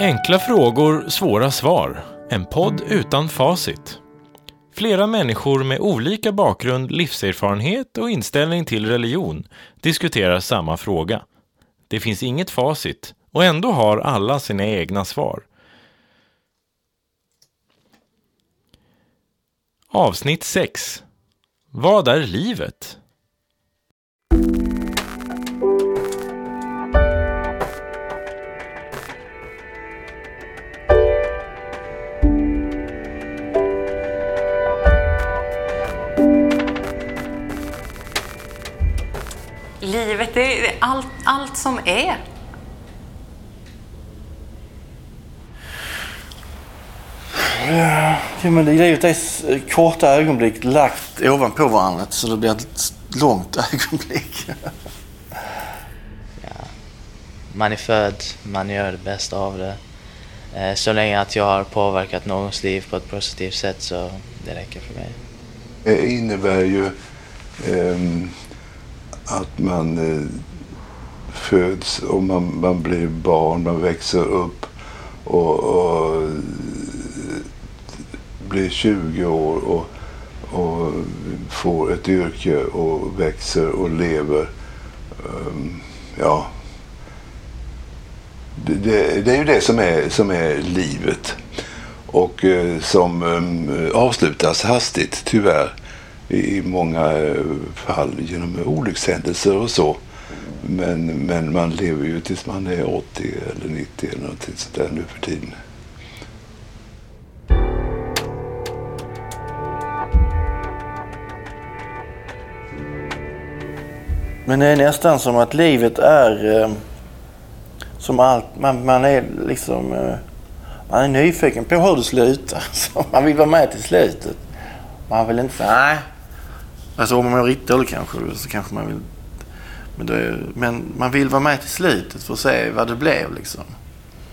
Enkla frågor, svåra svar. En podd utan facit. Flera människor med olika bakgrund, livserfarenhet och inställning till religion diskuterar samma fråga. Det finns inget facit och ändå har alla sina egna svar. Avsnitt 6. Vad är livet? Livet är är allt, allt som är. Ja, men livet är korta ögonblick lagt ovanpå varandra så det blir ett långt ögonblick. Man är född, man gör det bästa av det. Eh, Så länge att jag har påverkat någons liv på ett positivt sätt så det räcker för mig. Det innebär ju ehm, att man eh, föds och man, man blir barn, man växer upp och, och eh, blir 20 år och, och får ett yrke och växer och lever. Um, ja, det, det, det är ju det som är, som är livet. Och eh, som eh, avslutas hastigt, tyvärr, i, många eh, fall genom olyckshändelser och så. Men, men man lever ju tills man är 80 eller 90 eller någonting sånt där nu för tiden. Men det är nästan som att livet är eh, som allt. Man, man är liksom... Eh, man är nyfiken på hur det slutar. Så man vill vara med till slutet. Man vill inte säga nej. Alltså om man mår riktigt dåligt kanske, så kanske man vill... Men, då är, men man vill vara med till slutet för att se vad det blev liksom.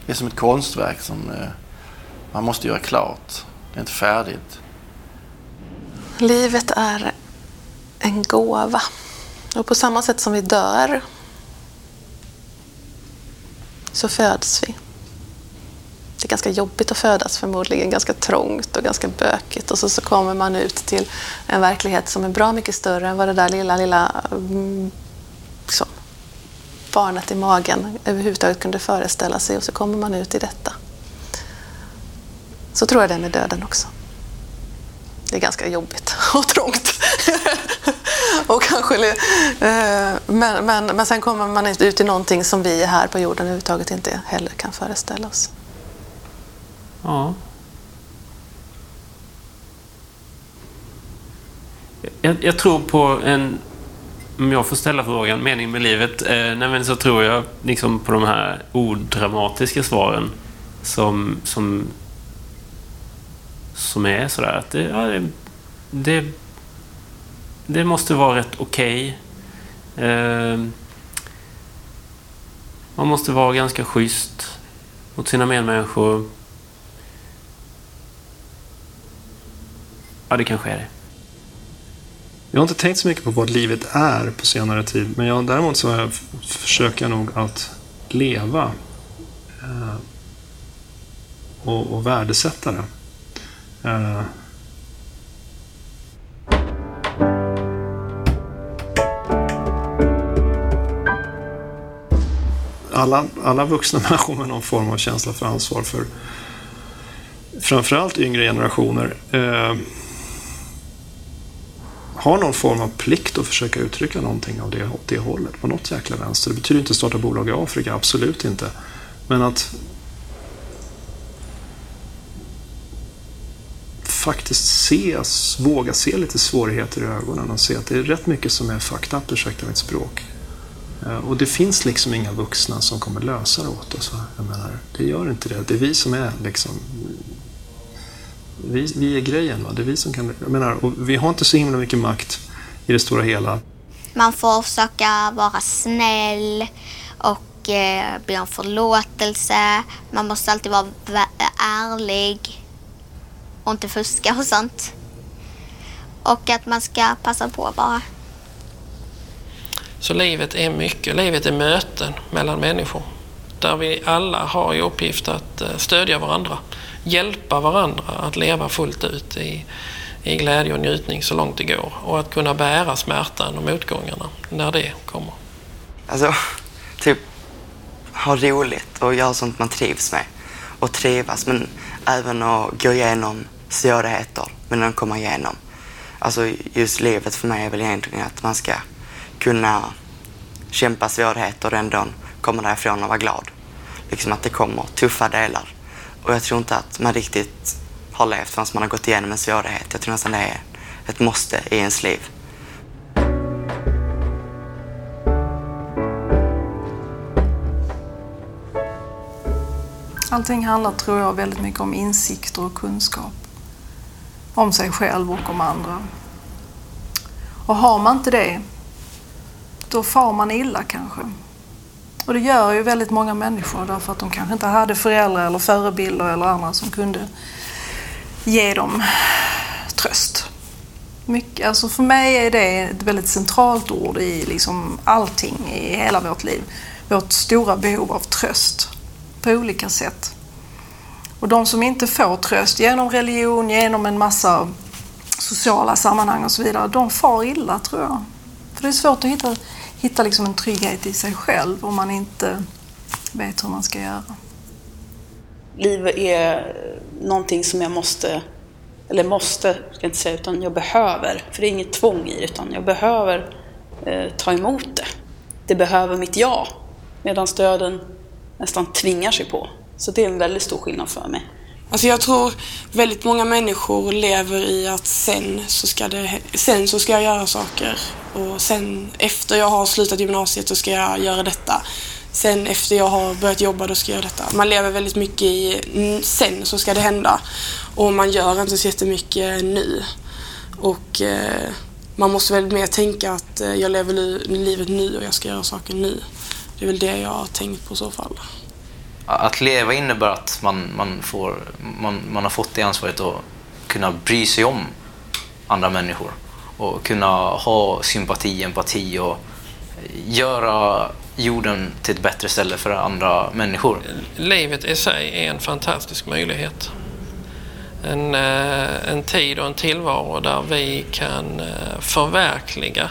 Det är som ett konstverk som eh, man måste göra klart. Det är inte färdigt. Livet är en gåva. Och på samma sätt som vi dör så föds vi. Det är ganska jobbigt att födas förmodligen, ganska trångt och ganska bökigt. Och så, så kommer man ut till en verklighet som är bra mycket större än vad det där lilla, lilla mm, liksom, barnet i magen överhuvudtaget kunde föreställa sig. Och så kommer man ut i detta. Så tror jag det är med döden också. Det är ganska jobbigt och trångt. och kanske, eh, men, men, men sen kommer man ut i någonting som vi här på jorden överhuvudtaget inte heller kan föreställa oss. Ja. Jag, jag tror på en, om jag får ställa frågan, mening med livet. Eh, nej men så tror jag liksom på de här odramatiska svaren som, som, som är sådär att det, ja, det, det, det måste vara rätt okej. Eh, man måste vara ganska schysst mot sina medmänniskor. Ja, det kanske är det. Jag har inte tänkt så mycket på vad livet är på senare tid, men jag, däremot så jag, försöker jag nog att leva eh, och, och värdesätta det. Eh, alla, alla vuxna människor med någon form av känsla för ansvar för framförallt yngre generationer eh, har någon form av plikt att försöka uttrycka någonting av det, åt det hållet på något jäkla vänster. Det betyder inte att starta bolag i Afrika, absolut inte. Men att faktiskt se, våga se lite svårigheter i ögonen och se att det är rätt mycket som är fucked up, ursäkta mitt språk. Eh, och det finns liksom inga vuxna som kommer lösa det åt oss. Jag menar, det gör inte det. Det är vi som är liksom... Vi, vi är grejen. Va? Det är vi som kan... Jag menar, och vi har inte så himla mycket makt i det stora hela. Man får försöka vara snäll och eh, be om förlåtelse. Man måste alltid vara ärlig och inte fuska och sånt. Och att man ska passa på bara. Så livet är mycket. Livet är möten mellan människor. där vi alla har i uppgift att eh, stödja varandra, hjälpa varandra att leva fullt ut i, i glädje och njutning så långt det går och att kunna bära smärtan och motgångarna när det kommer. Alltså, typ ha roligt och göra sånt man trivs med och trivas men även att gå igenom svårigheter men att komma igenom. Alltså just livet för mig är väl egentligen att man ska kunna kämpa svårigheter och ändå komma därifrån och vara glad. Liksom att det kommer tuffa delar. Och jag tror inte att man riktigt har levt förrän man har gått igenom en svårighet. Jag tror nästan det är ett måste i ens liv. Allting handlar, tror jag, väldigt mycket om insikter och kunskap. Om sig själv och om andra. Och har man inte det, då far man illa kanske. Och det gör ju väldigt många människor därför att de kanske inte hade föräldrar eller förebilder eller andra som kunde ge dem tröst. Mycket, alltså för mig är det ett väldigt centralt ord i liksom allting i hela vårt liv. Vårt stora behov av tröst på olika sätt. Och de som inte får tröst genom religion, genom en massa sociala sammanhang och så vidare, de far illa tror jag. För det är svårt att hitta, hitta liksom en trygghet i sig själv om man inte vet hur man ska göra. Liv är någonting som jag måste, eller måste, ska jag inte säga, utan jag behöver. För det är inget tvång i det, utan jag behöver eh, ta emot det. Det behöver mitt ja. Medan döden nästan tvingar sig på. Så det är en väldigt stor skillnad för mig. Alltså jag tror väldigt många människor lever i att sen så ska, det, sen så ska jag göra saker. Och sen efter jag har slutat gymnasiet så ska jag göra detta. Sen efter jag har börjat jobba då ska jag göra detta. Man lever väldigt mycket i sen så ska det hända. Och man gör inte så jättemycket nu. Och eh, man måste väl mer tänka att eh, jag lever livet nu och jag ska göra saker nu. Det är väl det jag har tänkt på i så fall. Att leva innebär att man, man, får, man, man har fått det ansvaret att kunna bry sig om andra människor och kunna ha sympati, empati och göra jorden till ett bättre ställe för andra människor. Livet i sig är en fantastisk möjlighet. En, eh, en tid och en tillvaro där vi kan eh, förverkliga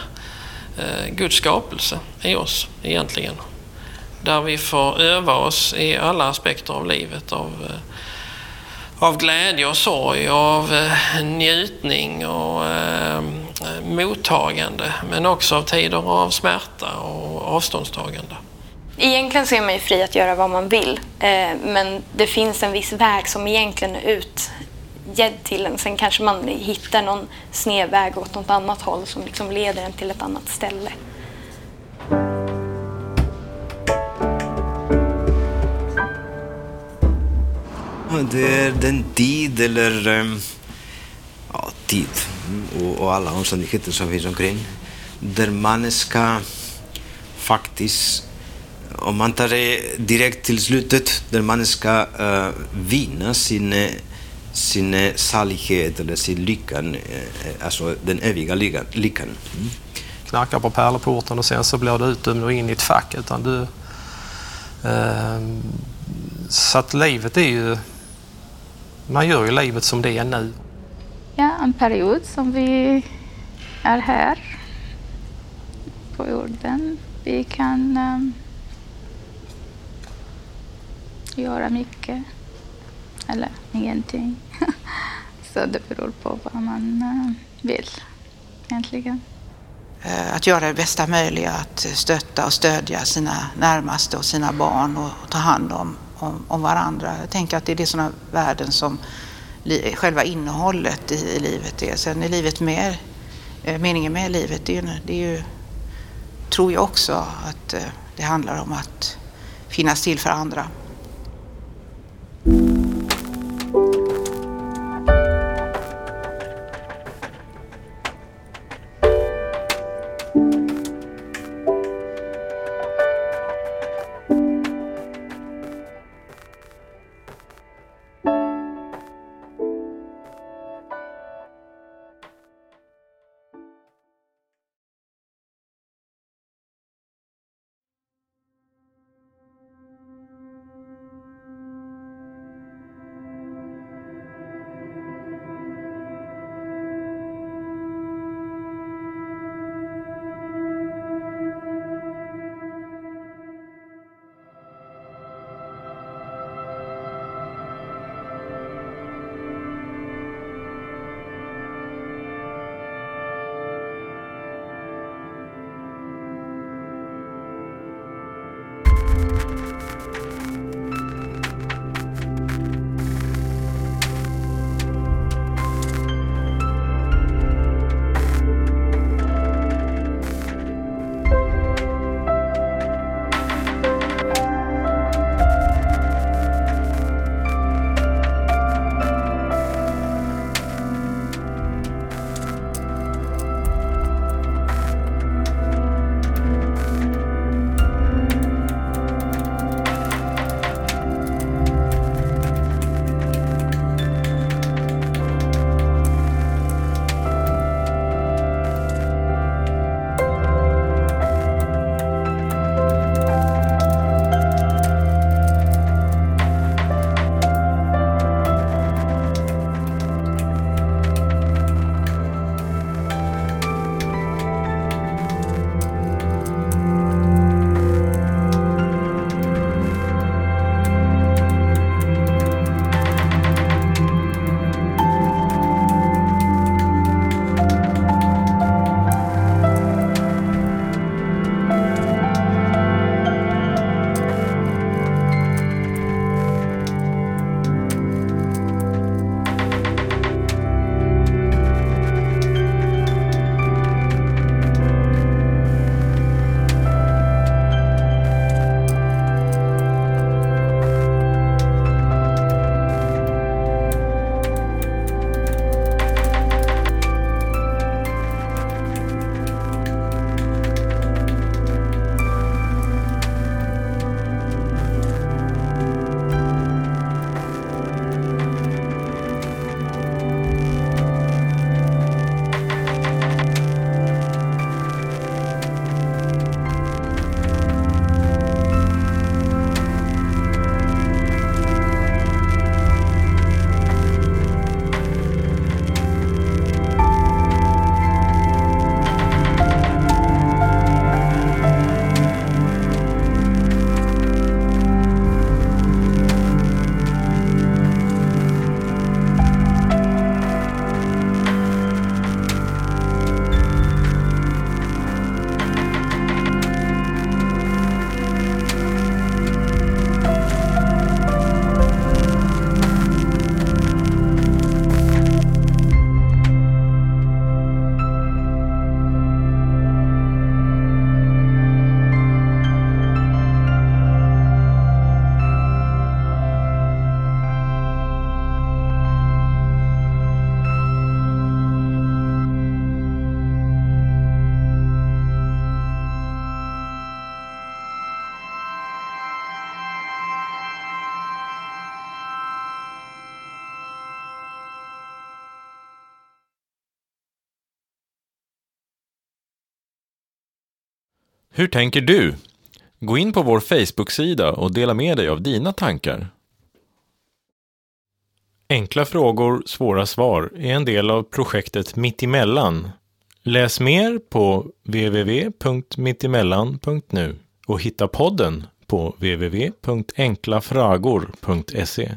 eh, Guds skapelse i oss egentligen där vi får öva oss i alla aspekter av livet. Av, eh, av glädje och sorg, av eh, njutning och eh, mottagande. Men också av tider av smärta och avståndstagande. Egentligen så är man ju fri att göra vad man vill. Eh, men det finns en viss väg som egentligen är utgedd till en. Sen kanske man hittar någon snedväg åt något annat håll som liksom leder en till ett annat ställe. Det är den tid eller ehm, ja, tid och, och alla omständigheter som finns omkring där man ska faktiskt, om man tar det direkt till slutet, där man ska uh, vinna sin, eh, sin eh, salighet eller sin lyckan, uh, alltså den eviga lyckan. Mm. Knackar på pärleporten och sen så blir du utdömd och in i ett fack. Utan du, uh, så att livet är ju man gör ju livet som det är nu. Ja, en period som vi är här på jorden. Vi kan um, göra mycket eller ingenting. Så det beror på vad man uh, vill egentligen. Eh, att göra det bästa möjliga, att stötta och stödja sina närmaste och sina barn och ta hand om om, om varandra. Jag tänker att det är det sådana värden som li, själva innehållet i, i, livet är. Sen är livet mer, eh, meningen med livet, det är, ju, det är ju, tror jag också att eh, det handlar om att finnas till för andra. Hur tänker du? Gå in på vår Facebook-sida och dela med dig av dina tankar. Enkla frågor, svåra svar är en del av projektet Mittemellan. Läs mer på www.mittemellan.nu och hitta podden på www.enklafragor.se.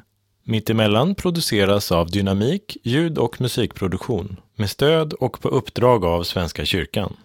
Mittemellan produceras av Dynamik ljud och musikproduktion med stöd och på uppdrag av Svenska kyrkan.